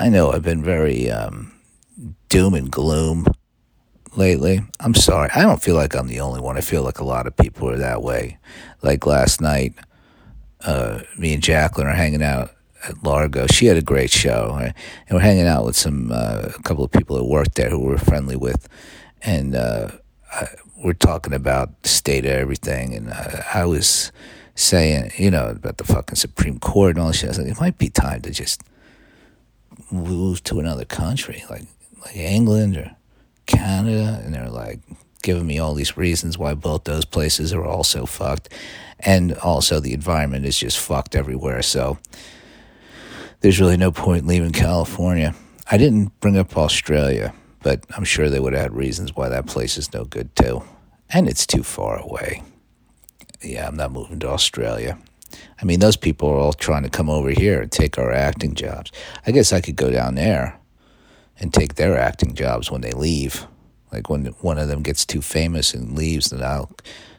I know I've been very um, doom and gloom lately. I'm sorry. I don't feel like I'm the only one. I feel like a lot of people are that way. Like last night, uh, me and Jacqueline are hanging out at Largo. She had a great show, right? and we're hanging out with some uh, a couple of people that worked there who we're friendly with, and uh, I, we're talking about the state of everything. And uh, I was saying, you know, about the fucking Supreme Court and all this shit. I was like, it might be time to just move to another country, like like England or Canada, and they're like giving me all these reasons why both those places are also fucked, and also the environment is just fucked everywhere. So there's really no point leaving California. I didn't bring up Australia, but I'm sure they would have had reasons why that place is no good too, and it's too far away. Yeah, I'm not moving to Australia. I mean, those people are all trying to come over here and take our acting jobs. I guess I could go down there and take their acting jobs when they leave. Like when one of them gets too famous and leaves, then I'll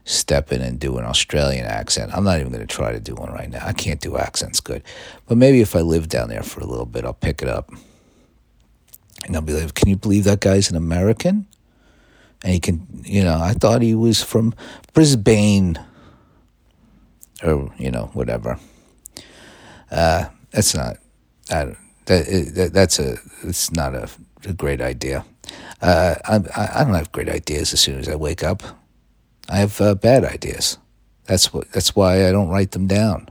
step in and do an Australian accent. I'm not even going to try to do one right now. I can't do accents good. But maybe if I live down there for a little bit, I'll pick it up. And I'll be like, can you believe that guy's an American? And he can, you know, I thought he was from Brisbane or, you know, whatever. Uh, that's not, I, that, that, that's a, it's not a, a great idea. Uh, I, I don't have great ideas as soon as I wake up. I have uh, bad ideas. That's what. That's why I don't write them down.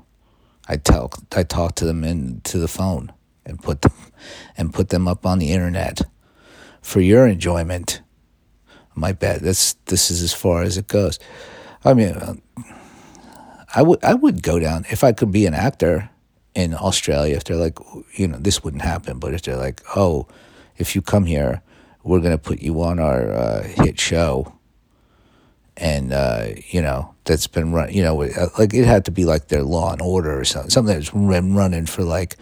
I talk. I talk to them into the phone and put them and put them up on the internet for your enjoyment. My bad. That's this is as far as it goes. I mean, I would I would go down if I could be an actor in Australia. If they're like, you know, this wouldn't happen, but if they're like, oh, if you come here, we're gonna put you on our uh, hit show and uh, you know that's been run. You know, uh, like it had to be like their Law and Order or something, something that's been running for like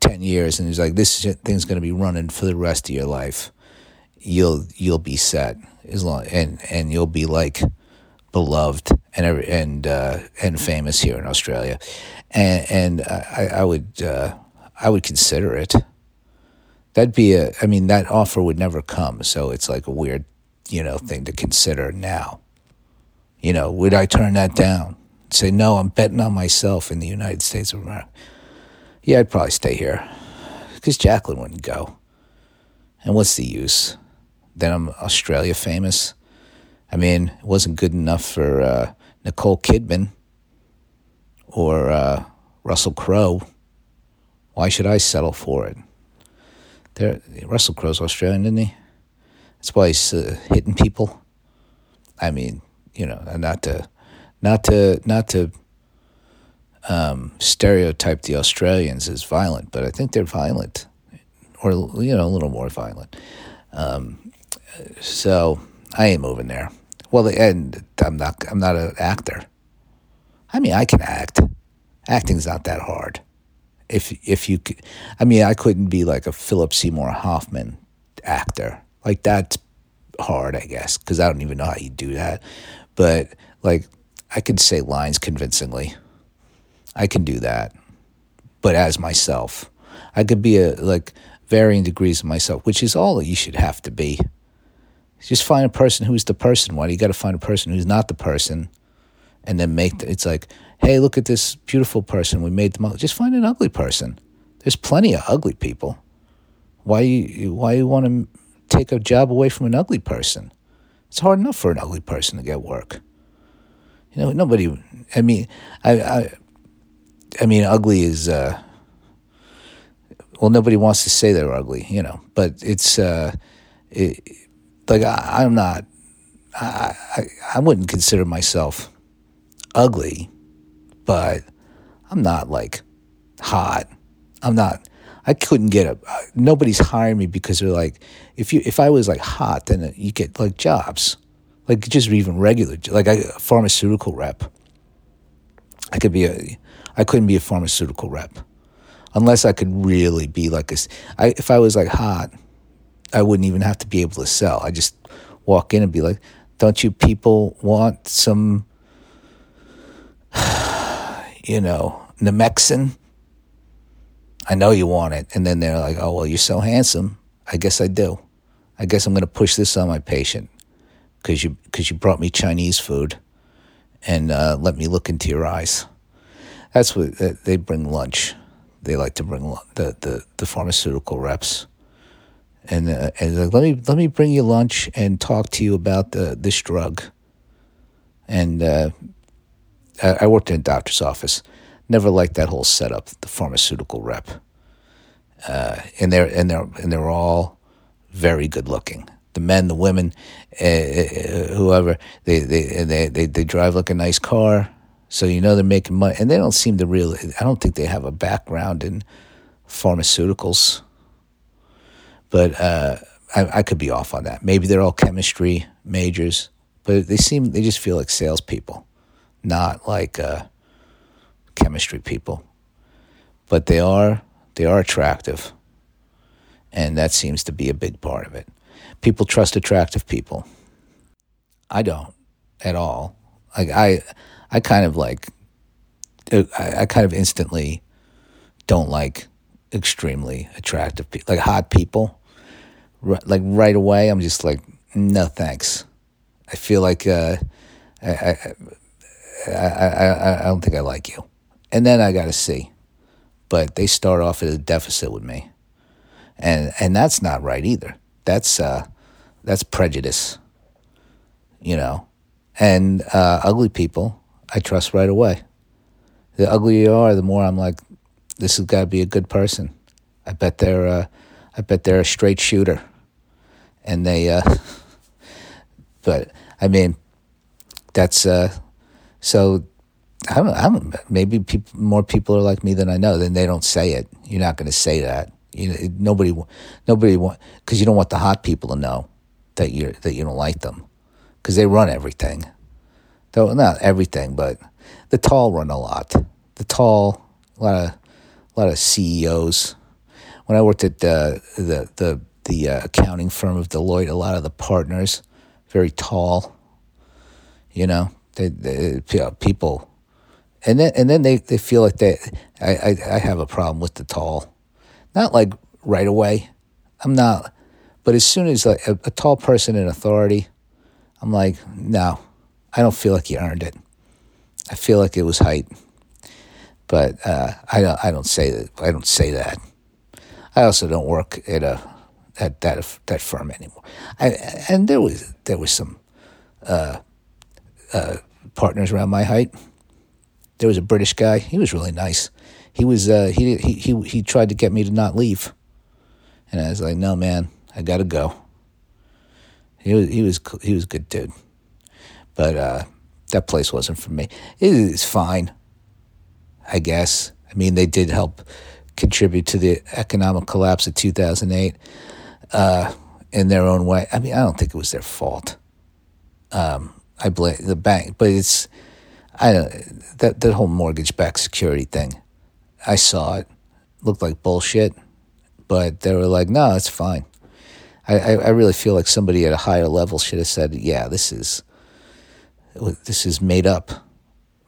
ten years, and he's like, this thing's to be running for the rest of your life. You'll you'll be set as long and and you'll be like beloved and and uh, and famous here in Australia, and and I, I would uh, I would consider it. That'd be a. I mean, that offer would never come. So it's like a weird you know, thing to consider now. You know, would I turn that down? Say, no, I'm betting on myself in the United States of America. Yeah, I'd probably stay here because Jacqueline wouldn't go. And what's the use? Then I'm Australia famous. I mean, it wasn't good enough for uh, Nicole Kidman or uh, Russell Crowe. Why should I settle for it? There, Russell Crowe's Australian, isn't he? That's why he's uh, hitting people. I mean, you know, not to, not to, not to um, stereotype the Australians as violent, but I think they're violent, or you know, a little more violent. Um, so I ain't moving there. Well, and I'm not. I'm not an actor. I mean, I can act. Acting's not that hard. If if you, I mean, I couldn't be like a Philip Seymour Hoffman actor. Like that's hard, I guess, because I don't even know how you do that. But like, I could say lines convincingly. I can do that, but as myself, I could be a like varying degrees of myself, which is all you should have to be. Just find a person who's the person. Why do you got to find a person who's not the person, and then make the, it's like, hey, look at this beautiful person. We made them. Just find an ugly person. There's plenty of ugly people. Why you why you want to take a job away from an ugly person. It's hard enough for an ugly person to get work. You know, nobody. I mean, I, I, I mean, ugly is. Uh, well, nobody wants to say they're ugly, you know, but it's uh, it, like I, am not. I, I I wouldn't consider myself ugly, but I'm not like hot. I'm not I couldn't get a. Nobody's hiring me because they're like, if you if I was like hot, then you get like jobs, like just even regular, like a pharmaceutical rep. I could be a, I couldn't be a pharmaceutical rep, unless I could really be like a. I, if I was like hot, I wouldn't even have to be able to sell. I just walk in and be like, "Don't you people want some, you know, Nemexin?" I know you want it. And then they're like, oh, well, you're so handsome. I guess I do. I guess I'm going to push this on my patient because you, cause you brought me Chinese food and uh, let me look into your eyes. That's what they bring lunch. They like to bring the, the, the pharmaceutical reps. And, uh, and like, let me let me bring you lunch and talk to you about the, this drug. And uh, I, I worked in a doctor's office. Never liked that whole setup. The pharmaceutical rep, uh, and they're and they're and they're all very good looking. The men, the women, uh, uh, whoever they they, they they they drive like a nice car, so you know they're making money, and they don't seem to really. I don't think they have a background in pharmaceuticals, but uh, I, I could be off on that. Maybe they're all chemistry majors, but they seem they just feel like salespeople, not like uh, chemistry people. But they are they are attractive, and that seems to be a big part of it. People trust attractive people. I don't at all. Like I, I kind of like, I, I kind of instantly don't like extremely attractive people, like hot people. Like right away, I'm just like, no thanks. I feel like uh, I, I, I, I, I don't think I like you. And then I got to see. But they start off at a deficit with me. And and that's not right either. That's uh, that's prejudice. You know, and uh, ugly people I trust right away. The uglier you are, the more I'm like, this has got to be a good person. I bet they're uh, I bet they're a straight shooter, and they. Uh, but I mean, that's uh, so. I don't. I don't. Maybe people, more people are like me than I know. Then they don't say it. You're not going to say that. You know, nobody, nobody want because you don't want the hot people to know that you that you don't like them because they run everything. Though not everything, but the tall run a lot. The tall, a lot of, a lot of CEOs. When I worked at the the the the uh, accounting firm of Deloitte, a lot of the partners, very tall. You know, they, they people, and then and then they, they feel like they. I, I I have a problem with the tall, not like right away. I'm not but as soon as a, a tall person in authority, I'm like, no, I don't feel like you earned it. I feel like it was height, but uh, I don't. I don't say that. I don't say that. I also don't work at a at that that firm anymore. I, and there was there was some uh, uh, partners around my height. There was a British guy. He was really nice. He was uh, he, he he he tried to get me to not leave, and I was like, no, man, I gotta go. He was he was he was a good dude, but uh, that place wasn't for me. It is fine, I guess. I mean, they did help contribute to the economic collapse of two thousand eight uh, in their own way. I mean, I don't think it was their fault. Um, I blame the bank, but it's I don't that that whole mortgage backed security thing. I saw it, looked like bullshit, but they were like, no, it's fine. I, I really feel like somebody at a higher level should have said, "Yeah, this is this is made up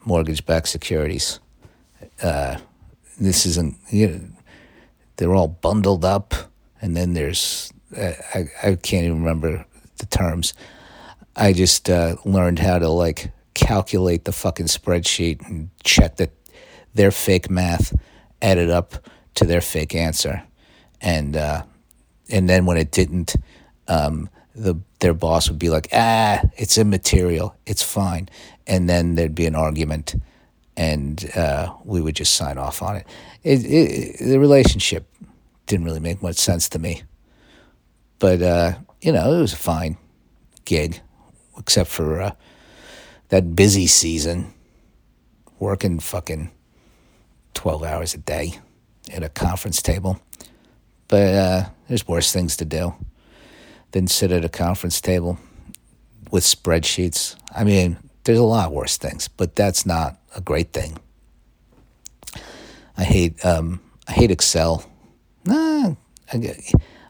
mortgage-backed securities. Uh, this isn't. You know, they're all bundled up, and then there's I I can't even remember the terms. I just uh, learned how to like calculate the fucking spreadsheet and check that their fake math added up to their fake answer, and. Uh, and then when it didn't, um, the their boss would be like, "Ah, it's immaterial. It's fine," and then there'd be an argument, and uh, we would just sign off on it. It, it. The relationship didn't really make much sense to me, but uh, you know, it was a fine gig, except for uh, that busy season, working fucking twelve hours a day at a conference table. But uh, there's worse things to do than sit at a conference table with spreadsheets. I mean, there's a lot worse things, but that's not a great thing. I hate um, I hate Excel. Nah, I,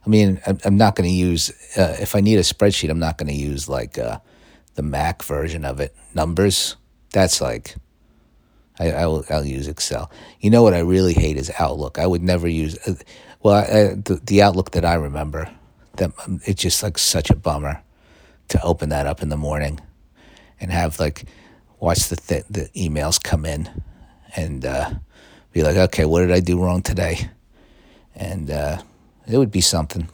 I mean, I'm not going to use uh, if I need a spreadsheet. I'm not going to use like uh, the Mac version of it. Numbers. That's like I, I will, I'll use Excel. You know what I really hate is Outlook. I would never use, uh, well, I, the, the Outlook that I remember, that um, it's just like such a bummer to open that up in the morning and have like watch the th- the emails come in and uh, be like, okay, what did I do wrong today? And uh, it would be something.